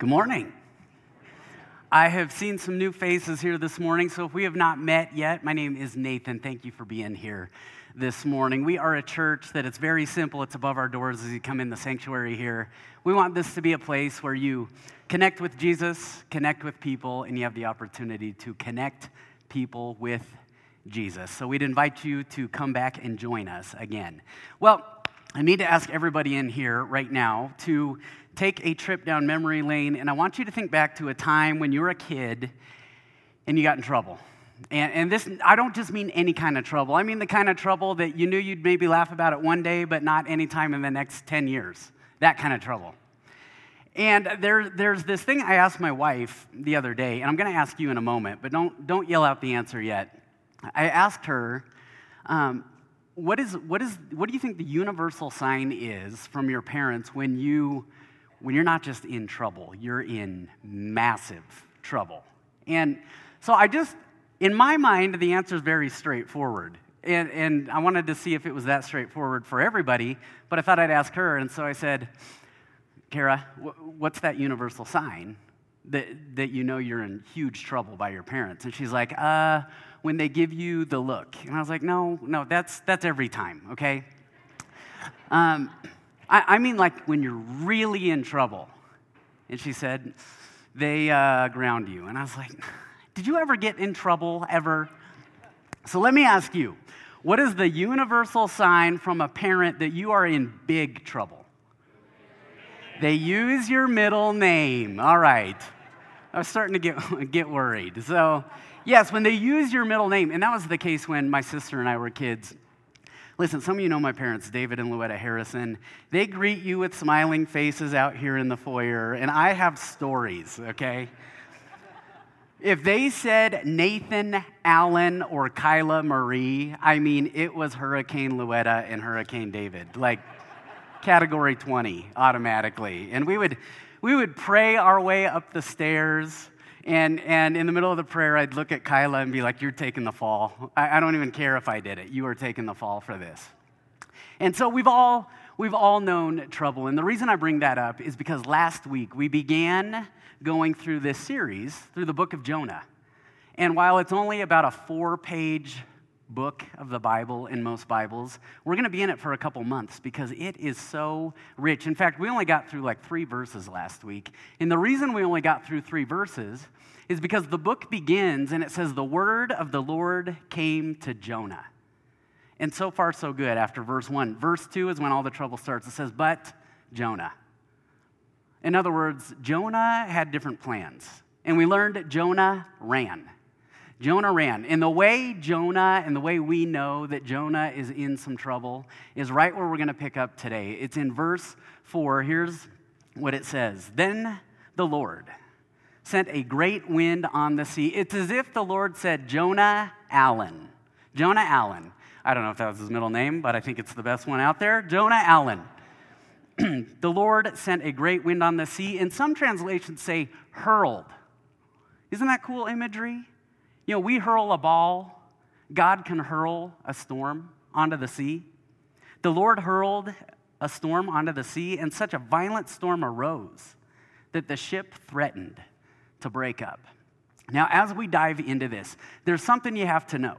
Good morning. I have seen some new faces here this morning, so if we have not met yet, my name is Nathan. Thank you for being here this morning. We are a church that it's very simple. It's above our doors as you come in the sanctuary here. We want this to be a place where you connect with Jesus, connect with people, and you have the opportunity to connect people with Jesus. So we'd invite you to come back and join us again. Well, I need to ask everybody in here right now to take a trip down memory lane, and I want you to think back to a time when you were a kid and you got in trouble. And, and, this, I don't just mean any kind of trouble. I mean the kind of trouble that you knew you'd maybe laugh about it one day, but not any time in the next 10 years. That kind of trouble. And there, there's this thing I asked my wife the other day, and I'm going to ask you in a moment, but don't, don't yell out the answer yet. I asked her, um, what, is, what, is, what do you think the universal sign is from your parents when you when you're not just in trouble, you're in massive trouble. And so I just, in my mind, the answer is very straightforward. And, and I wanted to see if it was that straightforward for everybody, but I thought I'd ask her. And so I said, Kara, what's that universal sign that, that you know you're in huge trouble by your parents? And she's like, uh, when they give you the look. And I was like, no, no, that's, that's every time, okay? Um, I, I mean, like when you're really in trouble. And she said, they uh, ground you. And I was like, did you ever get in trouble ever? So let me ask you what is the universal sign from a parent that you are in big trouble? They use your middle name. All right. I was starting to get, get worried. So, yes, when they use your middle name, and that was the case when my sister and I were kids. Listen, some of you know my parents, David and Louetta Harrison. They greet you with smiling faces out here in the foyer, and I have stories, okay? If they said Nathan Allen or Kyla Marie, I mean, it was Hurricane Louetta and Hurricane David, like category 20 automatically. And we would, we would pray our way up the stairs and, and in the middle of the prayer, I'd look at Kyla and be like, You're taking the fall. I, I don't even care if I did it. You are taking the fall for this. And so we've all, we've all known trouble. And the reason I bring that up is because last week we began going through this series through the book of Jonah. And while it's only about a four page book of the Bible in most Bibles. We're going to be in it for a couple months because it is so rich. In fact, we only got through like three verses last week. And the reason we only got through three verses is because the book begins and it says, The word of the Lord came to Jonah. And so far, so good after verse one. Verse two is when all the trouble starts. It says, But Jonah. In other words, Jonah had different plans. And we learned Jonah ran. Jonah ran. And the way Jonah and the way we know that Jonah is in some trouble is right where we're going to pick up today. It's in verse 4. Here's what it says Then the Lord sent a great wind on the sea. It's as if the Lord said, Jonah Allen. Jonah Allen. I don't know if that was his middle name, but I think it's the best one out there. Jonah Allen. the Lord sent a great wind on the sea, and some translations say hurled. Isn't that cool imagery? You know, we hurl a ball, God can hurl a storm onto the sea. The Lord hurled a storm onto the sea, and such a violent storm arose that the ship threatened to break up. Now, as we dive into this, there's something you have to know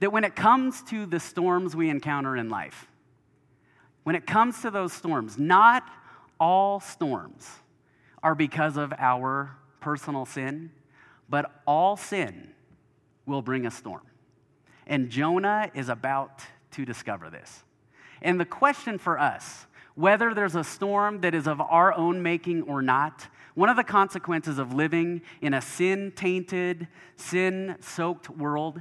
that when it comes to the storms we encounter in life, when it comes to those storms, not all storms are because of our personal sin, but all sin will bring a storm. And Jonah is about to discover this. And the question for us, whether there's a storm that is of our own making or not, one of the consequences of living in a sin tainted, sin soaked world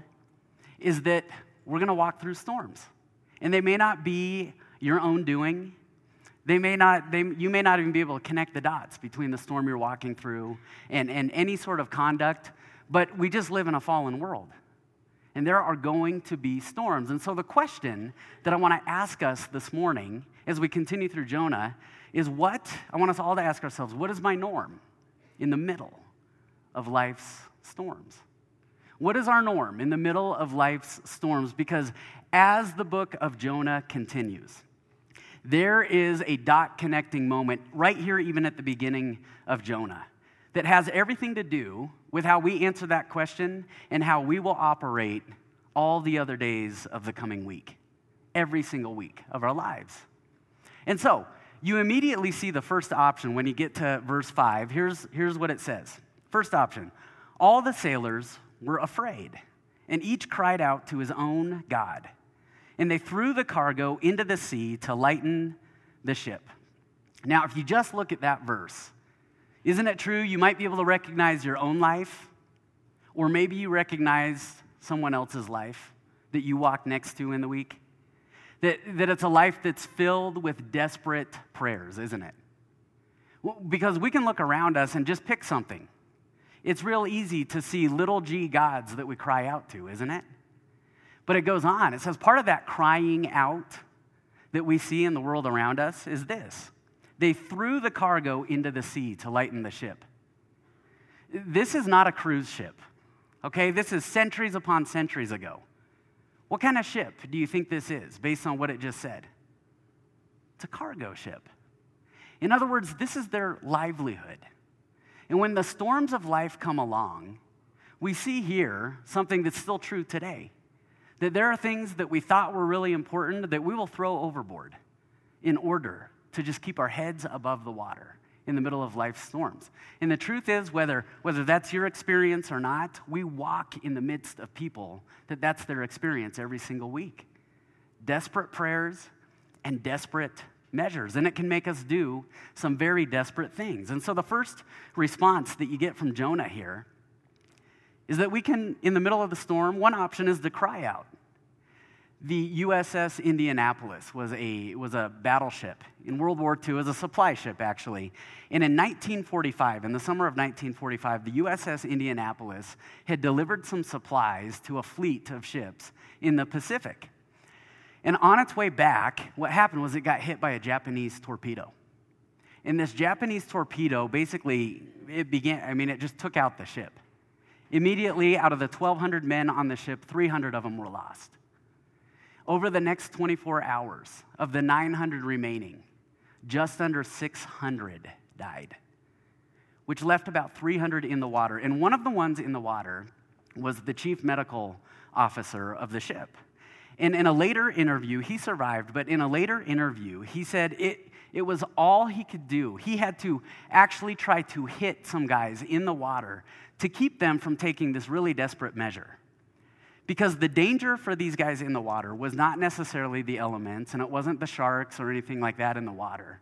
is that we're going to walk through storms. And they may not be your own doing. They may not, they, you may not even be able to connect the dots between the storm you're walking through and, and any sort of conduct but we just live in a fallen world. And there are going to be storms. And so, the question that I want to ask us this morning as we continue through Jonah is what, I want us all to ask ourselves, what is my norm in the middle of life's storms? What is our norm in the middle of life's storms? Because as the book of Jonah continues, there is a dot connecting moment right here, even at the beginning of Jonah, that has everything to do with how we answer that question and how we will operate all the other days of the coming week, every single week of our lives. And so, you immediately see the first option when you get to verse 5. Here's, here's what it says First option All the sailors were afraid, and each cried out to his own God. And they threw the cargo into the sea to lighten the ship. Now, if you just look at that verse, isn't it true you might be able to recognize your own life? Or maybe you recognize someone else's life that you walk next to in the week? That, that it's a life that's filled with desperate prayers, isn't it? Because we can look around us and just pick something. It's real easy to see little g gods that we cry out to, isn't it? But it goes on. It says part of that crying out that we see in the world around us is this they threw the cargo into the sea to lighten the ship. This is not a cruise ship, okay? This is centuries upon centuries ago. What kind of ship do you think this is, based on what it just said? It's a cargo ship. In other words, this is their livelihood. And when the storms of life come along, we see here something that's still true today that there are things that we thought were really important that we will throw overboard in order to just keep our heads above the water in the middle of life's storms. And the truth is, whether, whether that's your experience or not, we walk in the midst of people that that's their experience every single week. Desperate prayers and desperate measures. And it can make us do some very desperate things. And so the first response that you get from Jonah here is that we can, in the middle of the storm, one option is to cry out. The USS Indianapolis was a, was a battleship in World War II, as a supply ship, actually. And in 1945, in the summer of 1945, the USS Indianapolis had delivered some supplies to a fleet of ships in the Pacific. And on its way back, what happened was it got hit by a Japanese torpedo. And this Japanese torpedo basically, it began, I mean, it just took out the ship. Immediately, out of the 1,200 men on the ship, 300 of them were lost. Over the next 24 hours, of the 900 remaining, just under 600 died, which left about 300 in the water. And one of the ones in the water was the chief medical officer of the ship. And in a later interview, he survived, but in a later interview, he said it, it was all he could do. He had to actually try to hit some guys in the water to keep them from taking this really desperate measure. Because the danger for these guys in the water was not necessarily the elements, and it wasn't the sharks or anything like that in the water.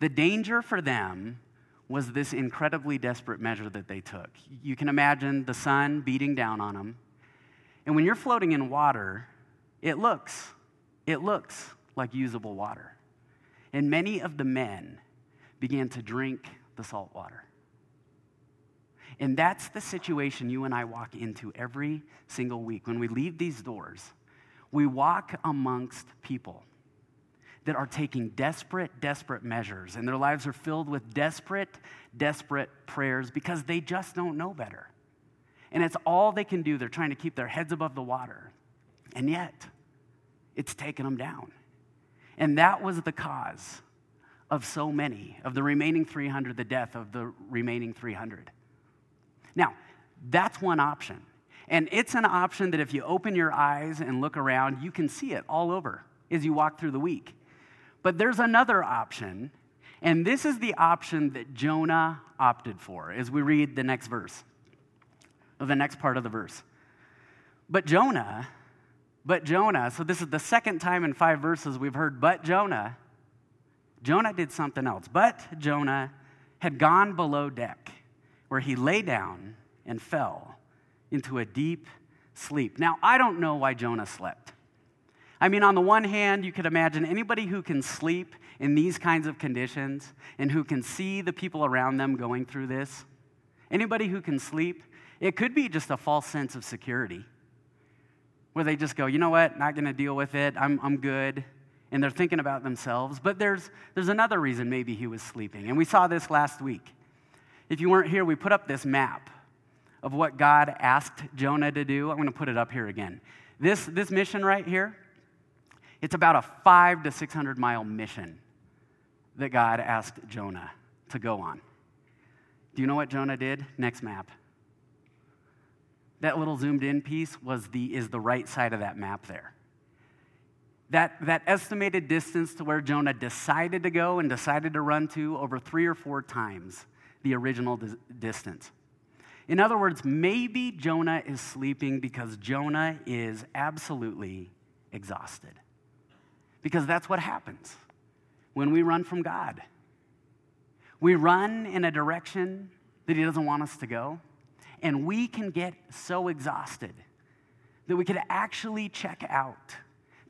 The danger for them was this incredibly desperate measure that they took. You can imagine the sun beating down on them. And when you're floating in water, it looks, it looks like usable water. And many of the men began to drink the salt water. And that's the situation you and I walk into every single week. When we leave these doors, we walk amongst people that are taking desperate, desperate measures, and their lives are filled with desperate, desperate prayers because they just don't know better. And it's all they can do. They're trying to keep their heads above the water. And yet, it's taken them down. And that was the cause of so many, of the remaining 300, the death of the remaining 300. Now, that's one option. And it's an option that if you open your eyes and look around, you can see it all over as you walk through the week. But there's another option, and this is the option that Jonah opted for as we read the next verse, or the next part of the verse. But Jonah but Jonah, so this is the second time in five verses we've heard, but Jonah. Jonah did something else. But Jonah had gone below deck, where he lay down and fell into a deep sleep. Now, I don't know why Jonah slept. I mean, on the one hand, you could imagine anybody who can sleep in these kinds of conditions and who can see the people around them going through this, anybody who can sleep, it could be just a false sense of security where they just go, you know what, not going to deal with it, I'm, I'm good. And they're thinking about themselves. But there's, there's another reason maybe he was sleeping. And we saw this last week. If you weren't here, we put up this map of what God asked Jonah to do. I'm going to put it up here again. This, this mission right here, It's about a five to 600 mile mission that God asked Jonah to go on. Do you know what Jonah did? Next map. That little zoomed in piece was the, is the right side of that map there. That, that estimated distance to where Jonah decided to go and decided to run to over three or four times the original di- distance. In other words, maybe Jonah is sleeping because Jonah is absolutely exhausted. Because that's what happens when we run from God. We run in a direction that He doesn't want us to go, and we can get so exhausted that we could actually check out,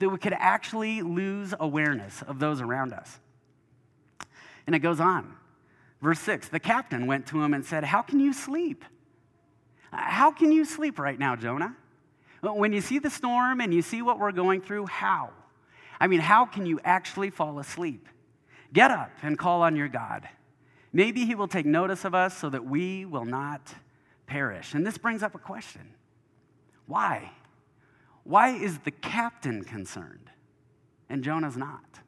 that we could actually lose awareness of those around us. And it goes on. Verse 6 The captain went to him and said, How can you sleep? How can you sleep right now, Jonah? When you see the storm and you see what we're going through, how? I mean, how can you actually fall asleep? Get up and call on your God. Maybe he will take notice of us so that we will not perish. And this brings up a question why? Why is the captain concerned and Jonah's not?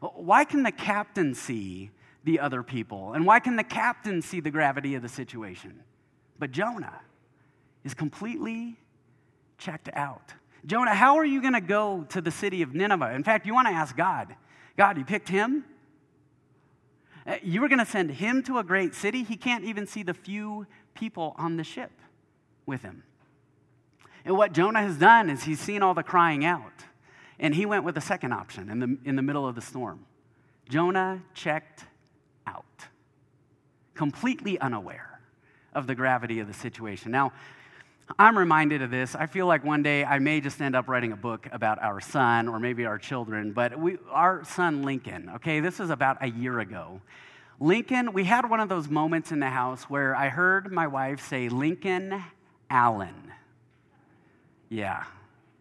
Why can the captain see the other people? And why can the captain see the gravity of the situation? But Jonah is completely checked out. Jonah, how are you going to go to the city of Nineveh? In fact, you want to ask God. God, you picked him? Uh, you were going to send him to a great city? He can't even see the few people on the ship with him. And what Jonah has done is he's seen all the crying out, and he went with the second option in the, in the middle of the storm. Jonah checked out, completely unaware of the gravity of the situation. Now, I'm reminded of this. I feel like one day I may just end up writing a book about our son or maybe our children, but we, our son Lincoln, okay, this is about a year ago. Lincoln, we had one of those moments in the house where I heard my wife say, Lincoln Allen. Yeah,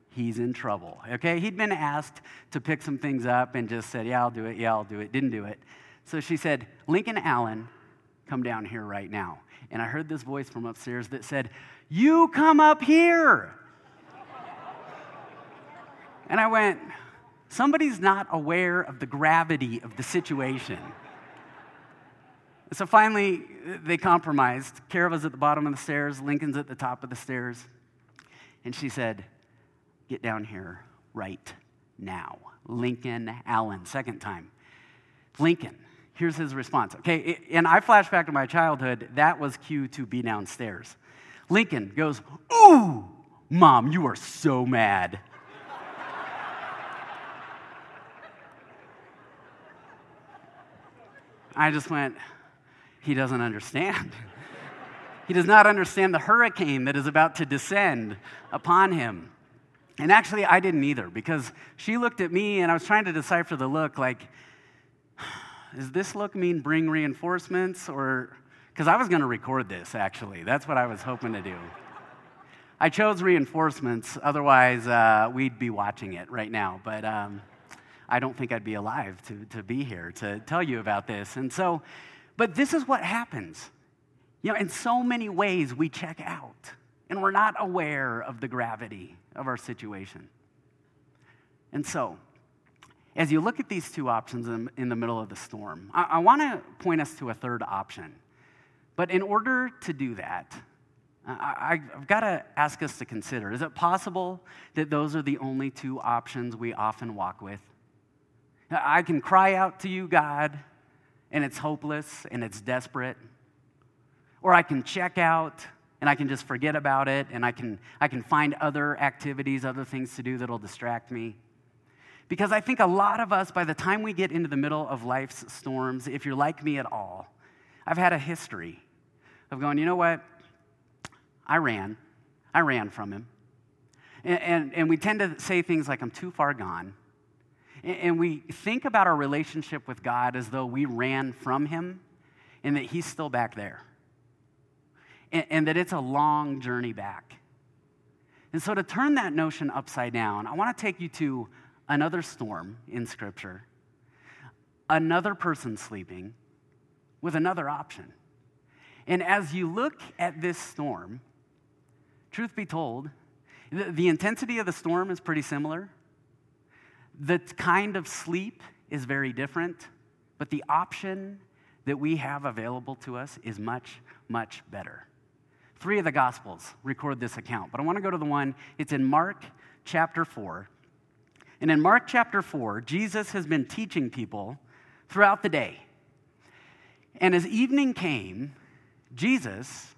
he's in trouble, okay? He'd been asked to pick some things up and just said, Yeah, I'll do it, yeah, I'll do it, didn't do it. So she said, Lincoln Allen, come down here right now. And I heard this voice from upstairs that said, you come up here. And I went, Somebody's not aware of the gravity of the situation. So finally, they compromised. Kara was at the bottom of the stairs, Lincoln's at the top of the stairs. And she said, Get down here right now. Lincoln Allen, second time. Lincoln, here's his response. Okay, and I flash back to my childhood. That was cue to be downstairs. Lincoln goes, Ooh, mom, you are so mad. I just went, He doesn't understand. he does not understand the hurricane that is about to descend upon him. And actually, I didn't either because she looked at me and I was trying to decipher the look like, does this look mean bring reinforcements or because I was going to record this, actually. That's what I was hoping to do. I chose reinforcements, otherwise, uh, we'd be watching it right now. But um, I don't think I'd be alive to, to be here to tell you about this. And so, but this is what happens. You know, in so many ways, we check out and we're not aware of the gravity of our situation. And so, as you look at these two options in, in the middle of the storm, I, I want to point us to a third option. But in order to do that, I, have got to ask us to consider is it possible that those are the only two options we often walk with? I can cry out to you, God, and it's hopeless and it's desperate. Or I can check out and I can just forget about it and I can, I can find other activities, other things to do that'll distract me. Because I think a lot of us, by the time we get into the middle of life's storms, if you're like me at all, I've had a history of going, you know what? I ran. I ran from him. And, and, and we tend to say things like, I'm too far gone. And, and we think about our relationship with God as though we ran from him and that he's still back there. And, and that it's a long journey back. And so, to turn that notion upside down, I want to take you to another storm in Scripture, another person sleeping with another option. And as you look at this storm, truth be told, the, the intensity of the storm is pretty similar. The kind of sleep is very different, but the option that we have available to us is much, much better. Three of the Gospels record this account, but I want to go to the one, it's in Mark chapter 4. And in Mark chapter 4, Jesus has been teaching people throughout the day. And as evening came, Jesus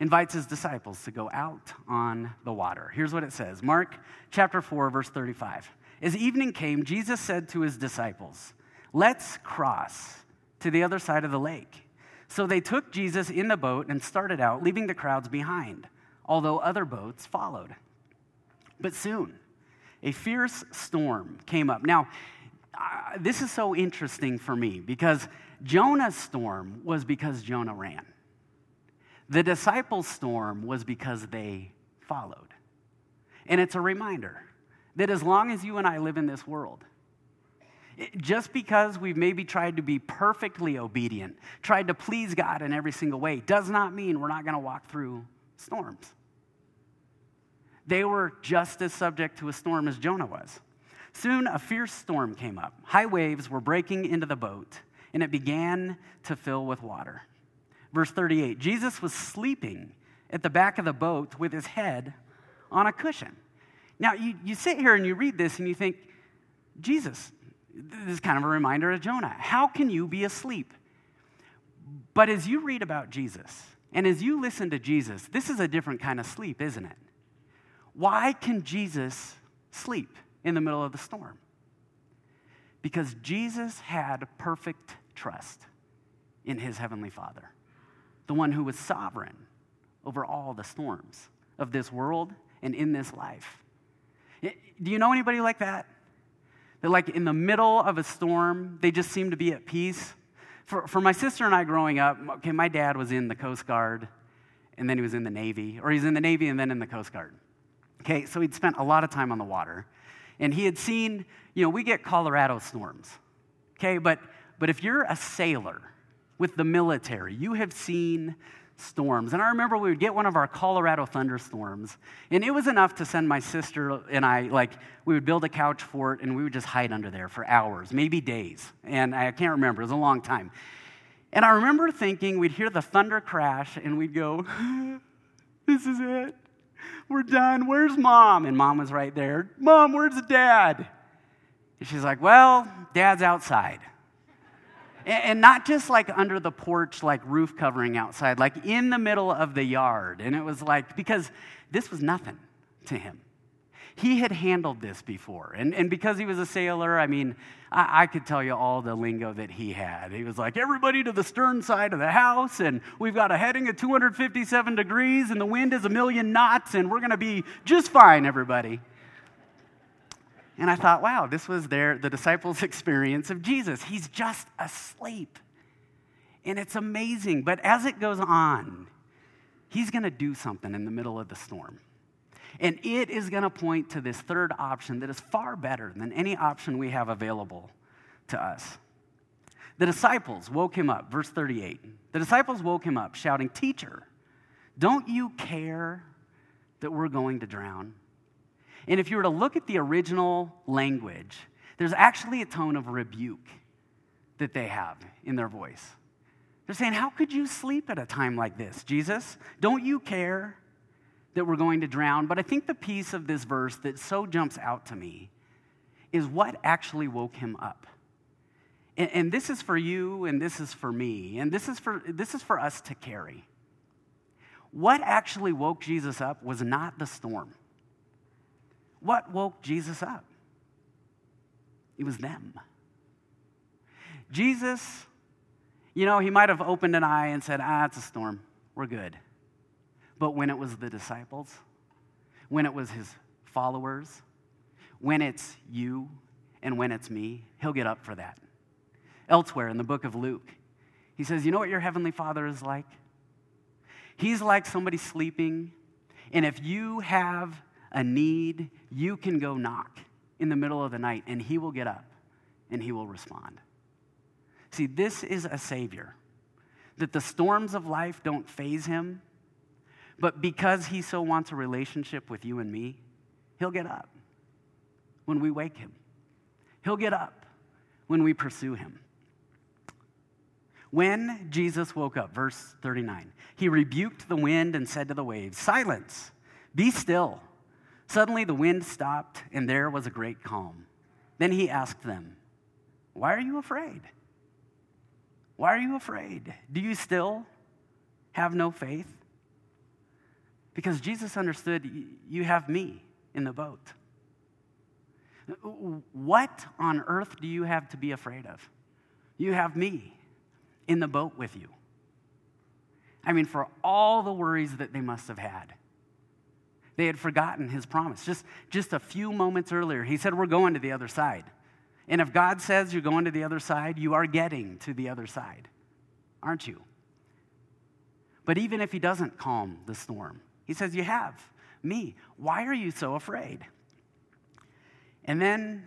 invites his disciples to go out on the water. Here's what it says Mark chapter 4, verse 35. As evening came, Jesus said to his disciples, Let's cross to the other side of the lake. So they took Jesus in the boat and started out, leaving the crowds behind, although other boats followed. But soon, a fierce storm came up. Now, uh, this is so interesting for me because Jonah's storm was because Jonah ran. The disciples' storm was because they followed. And it's a reminder that as long as you and I live in this world, just because we've maybe tried to be perfectly obedient, tried to please God in every single way, does not mean we're not going to walk through storms. They were just as subject to a storm as Jonah was. Soon a fierce storm came up. High waves were breaking into the boat, and it began to fill with water. Verse 38 Jesus was sleeping at the back of the boat with his head on a cushion. Now, you, you sit here and you read this and you think, Jesus, this is kind of a reminder of Jonah. How can you be asleep? But as you read about Jesus and as you listen to Jesus, this is a different kind of sleep, isn't it? Why can Jesus sleep in the middle of the storm? Because Jesus had perfect trust in his heavenly Father, the one who was sovereign over all the storms of this world and in this life. Do you know anybody like that? That, like, in the middle of a storm, they just seem to be at peace. For, for my sister and I growing up, okay, my dad was in the Coast Guard, and then he was in the Navy, or he's in the Navy and then in the Coast Guard. Okay, so he'd spent a lot of time on the water. And he had seen, you know, we get Colorado storms. Okay, but, but if you're a sailor with the military, you have seen storms. And I remember we would get one of our Colorado thunderstorms, and it was enough to send my sister and I, like, we would build a couch fort and we would just hide under there for hours, maybe days. And I can't remember, it was a long time. And I remember thinking we'd hear the thunder crash and we'd go, This is it. We're done. Where's mom? And mom was right there. Mom, where's dad? And she's like, Well, dad's outside. And not just like under the porch, like roof covering outside, like in the middle of the yard. And it was like, because this was nothing to him. He had handled this before. And, and because he was a sailor, I mean, I, I could tell you all the lingo that he had. He was like, everybody to the stern side of the house, and we've got a heading of 257 degrees, and the wind is a million knots, and we're going to be just fine, everybody. And I thought, wow, this was their, the disciples' experience of Jesus. He's just asleep. And it's amazing. But as it goes on, he's going to do something in the middle of the storm. And it is going to point to this third option that is far better than any option we have available to us. The disciples woke him up, verse 38. The disciples woke him up, shouting, Teacher, don't you care that we're going to drown? And if you were to look at the original language, there's actually a tone of rebuke that they have in their voice. They're saying, How could you sleep at a time like this, Jesus? Don't you care that we're going to drown? But I think the piece of this verse that so jumps out to me is what actually woke him up. And, and this is for you, and this is for me, and this is for, this is for us to carry. What actually woke Jesus up was not the storm. What woke Jesus up? It was them. Jesus, you know, he might have opened an eye and said, ah, it's a storm. We're good. But when it was the disciples, when it was his followers, when it's you and when it's me, he'll get up for that. Elsewhere in the book of Luke, he says, You know what your heavenly father is like? He's like somebody sleeping, and if you have a need, you can go knock in the middle of the night and he will get up and he will respond. See, this is a Savior that the storms of life don't faze him, but because he so wants a relationship with you and me, he'll get up when we wake him He'll get up when we pursue him. When Jesus woke up, verse 39, he rebuked the wind and said to the waves, Silence, be still. Suddenly the wind stopped, and there was a great calm. Then he asked them, Why are you afraid? Why are you afraid? Do you still have no faith? Because Jesus understood you have me in the boat. What on earth do you have to be afraid of? You have me in the boat with you. I mean, for all the worries that they must have had, they had forgotten his promise. Just, just a few moments earlier, he said, We're going to the other side. And if God says you're going to the other side, you are getting to the other side, aren't you? But even if he doesn't calm the storm, he says, You have me. Why are you so afraid? And then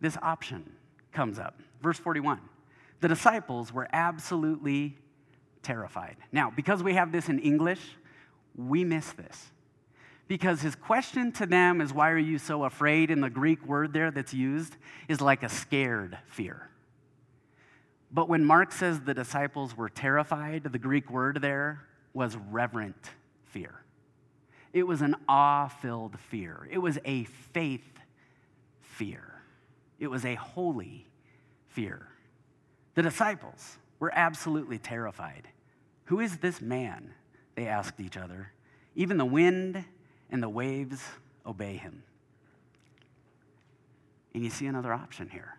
this option comes up. Verse 41 The disciples were absolutely terrified. Now, because we have this in English, we miss this. Because his question to them is, Why are you so afraid? And the Greek word there that's used is like a scared fear. But when Mark says the disciples were terrified, the Greek word there was reverent fear. It was an awe filled fear. It was a faith fear. It was a holy fear. The disciples were absolutely terrified. Who is this man? They asked each other. Even the wind and the waves obey him. And you see another option here.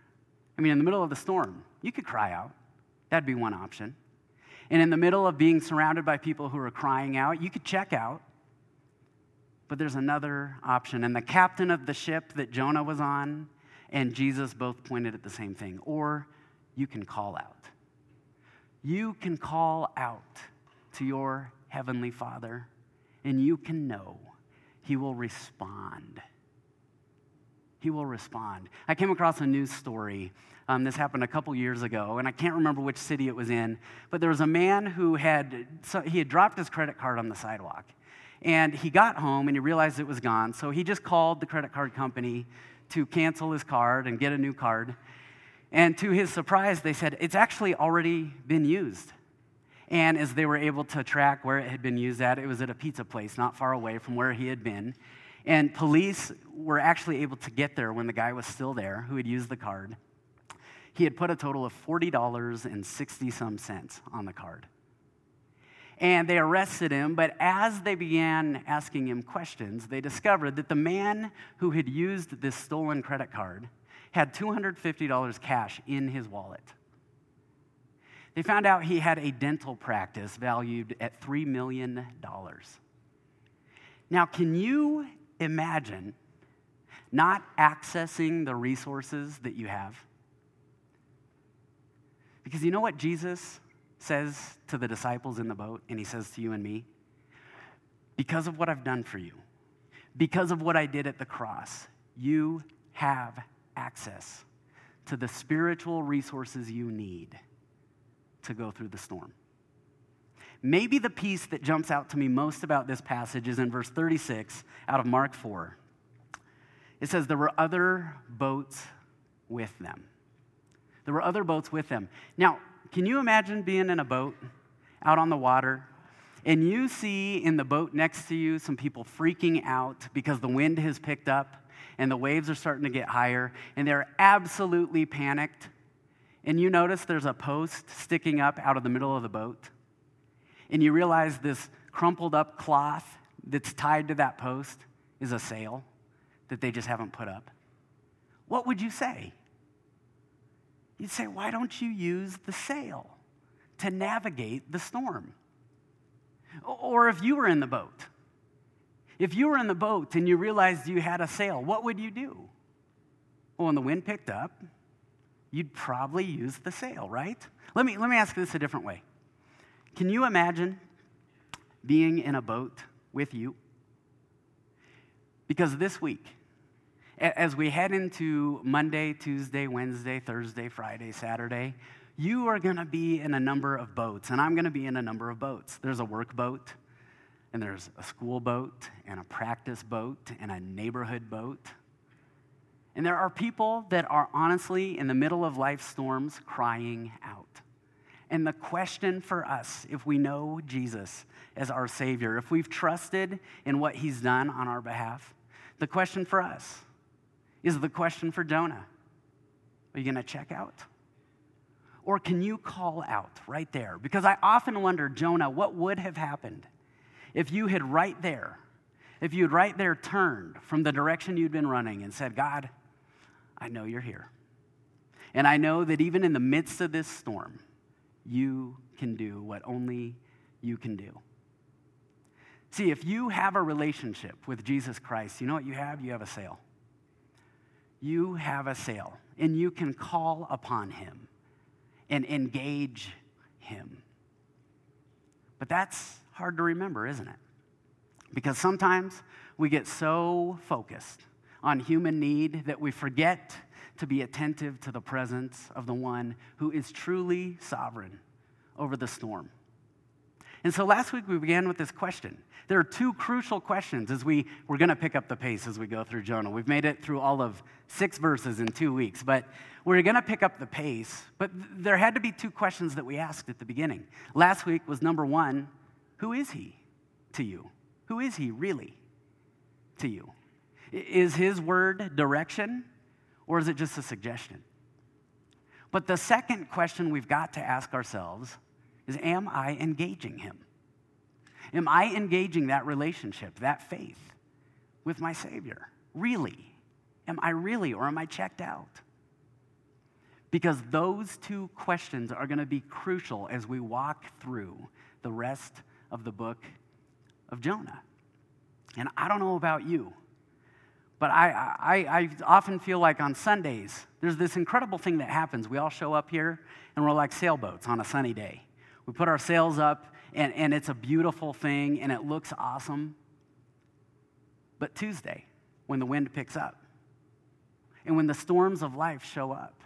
I mean, in the middle of the storm, you could cry out. That'd be one option. And in the middle of being surrounded by people who are crying out, you could check out. But there's another option. And the captain of the ship that Jonah was on and Jesus both pointed at the same thing. Or you can call out. You can call out to your heavenly Father, and you can know He will respond. He will respond. I came across a news story. Um, this happened a couple years ago, and I can't remember which city it was in. But there was a man who had so he had dropped his credit card on the sidewalk, and he got home and he realized it was gone. So he just called the credit card company to cancel his card and get a new card. And to his surprise, they said, it's actually already been used. And as they were able to track where it had been used at, it was at a pizza place not far away from where he had been. And police were actually able to get there when the guy was still there who had used the card. He had put a total of $40 and 60 some cents on the card and they arrested him. But as they began asking him questions, they discovered that the man who had used this stolen credit card had $250 cash in his wallet. They found out he had a dental practice valued at $3 million. Now, can you imagine not accessing the resources that you have? Because you know what Jesus says to the disciples in the boat, and he says to you and me, Because of what I've done for you, because of what I did at the cross, you have access to the spiritual resources you need to go through the storm. Maybe the piece that jumps out to me most about this passage is in verse 36 out of Mark 4. It says, There were other boats with them. There were other boats with them. Now, can you imagine being in a boat out on the water and you see in the boat next to you some people freaking out because the wind has picked up and the waves are starting to get higher and they're absolutely panicked? And you notice there's a post sticking up out of the middle of the boat. And you realize this crumpled up cloth that's tied to that post is a sail that they just haven't put up. What would you say? You'd say, why don't you use the sail to navigate the storm? Or if you were in the boat, if you were in the boat and you realized you had a sail, what would you do? Well, when the wind picked up, you'd probably use the sail, right? Let me, let me ask this a different way. Can you imagine being in a boat with you? Because this week, as we head into Monday, Tuesday, Wednesday, Thursday, Friday, Saturday, you are going to be in a number of boats, and I'm going to be in a number of boats. There's a work boat, and there's a school boat, and a practice boat, and a neighborhood boat. And there are people that are honestly in the middle of life storms crying out. And the question for us, if we know Jesus as our Savior, if we've trusted in what He's done on our behalf, the question for us is the question for Jonah Are you going to check out? Or can you call out right there? Because I often wonder, Jonah, what would have happened if you had right there, if you had right there turned from the direction you'd been running and said, God, I know you're here. And I know that even in the midst of this storm, you can do what only you can do. See, if you have a relationship with Jesus Christ, you know what you have? You have a sail. You have a sail, and you can call upon him and engage him. But that's hard to remember, isn't it? Because sometimes we get so focused on human need that we forget to be attentive to the presence of the one who is truly sovereign over the storm. And so last week we began with this question. There are two crucial questions as we, we're going to pick up the pace as we go through Jonah. We've made it through all of six verses in two weeks, but we're going to pick up the pace. But there had to be two questions that we asked at the beginning. Last week was number one who is he to you? Who is he really to you? Is his word direction or is it just a suggestion? But the second question we've got to ask ourselves is Am I engaging him? Am I engaging that relationship, that faith with my Savior? Really? Am I really, or am I checked out? Because those two questions are going to be crucial as we walk through the rest of the book of Jonah. And I don't know about you, but I, I, I often feel like on Sundays, there's this incredible thing that happens. We all show up here and we're like sailboats on a sunny day. We put our sails up, and, and it's a beautiful thing, and it looks awesome. But Tuesday, when the wind picks up, and when the storms of life show up,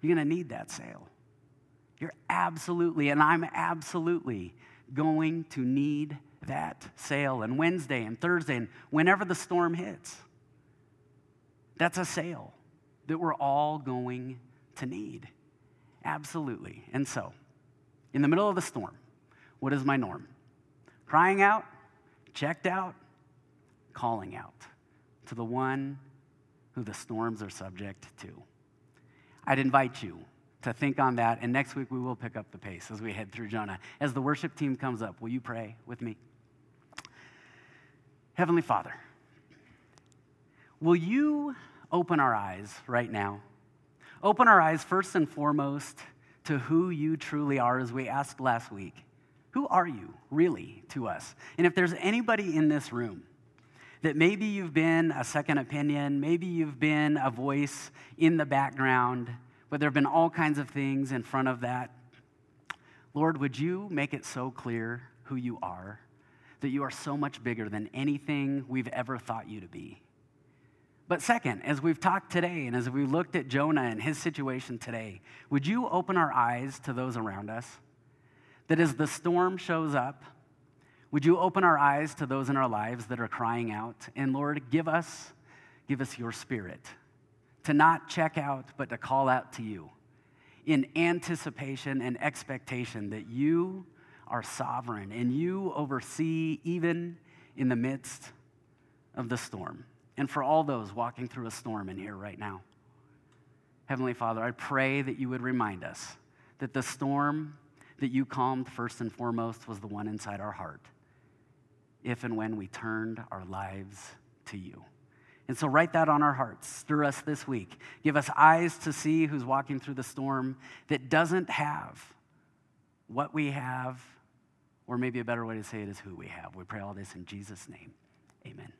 you're going to need that sail. You're absolutely, and I'm absolutely going to need that sail. And Wednesday and Thursday, and whenever the storm hits, that's a sail that we're all going to need. Absolutely. And so, in the middle of the storm, what is my norm? Crying out, checked out, calling out to the one who the storms are subject to. I'd invite you to think on that, and next week we will pick up the pace as we head through Jonah. As the worship team comes up, will you pray with me? Heavenly Father, will you open our eyes right now? Open our eyes first and foremost to who you truly are, as we asked last week. Who are you really to us? And if there's anybody in this room that maybe you've been a second opinion, maybe you've been a voice in the background, but there have been all kinds of things in front of that, Lord, would you make it so clear who you are, that you are so much bigger than anything we've ever thought you to be? But second, as we've talked today and as we looked at Jonah and his situation today, would you open our eyes to those around us? That as the storm shows up, would you open our eyes to those in our lives that are crying out? And Lord, give us, give us your spirit to not check out, but to call out to you in anticipation and expectation that you are sovereign and you oversee even in the midst of the storm and for all those walking through a storm in here right now. Heavenly Father, I pray that you would remind us that the storm that you calmed first and foremost was the one inside our heart, if and when we turned our lives to you. And so, write that on our hearts. Stir us this week. Give us eyes to see who's walking through the storm that doesn't have what we have, or maybe a better way to say it is who we have. We pray all this in Jesus' name. Amen.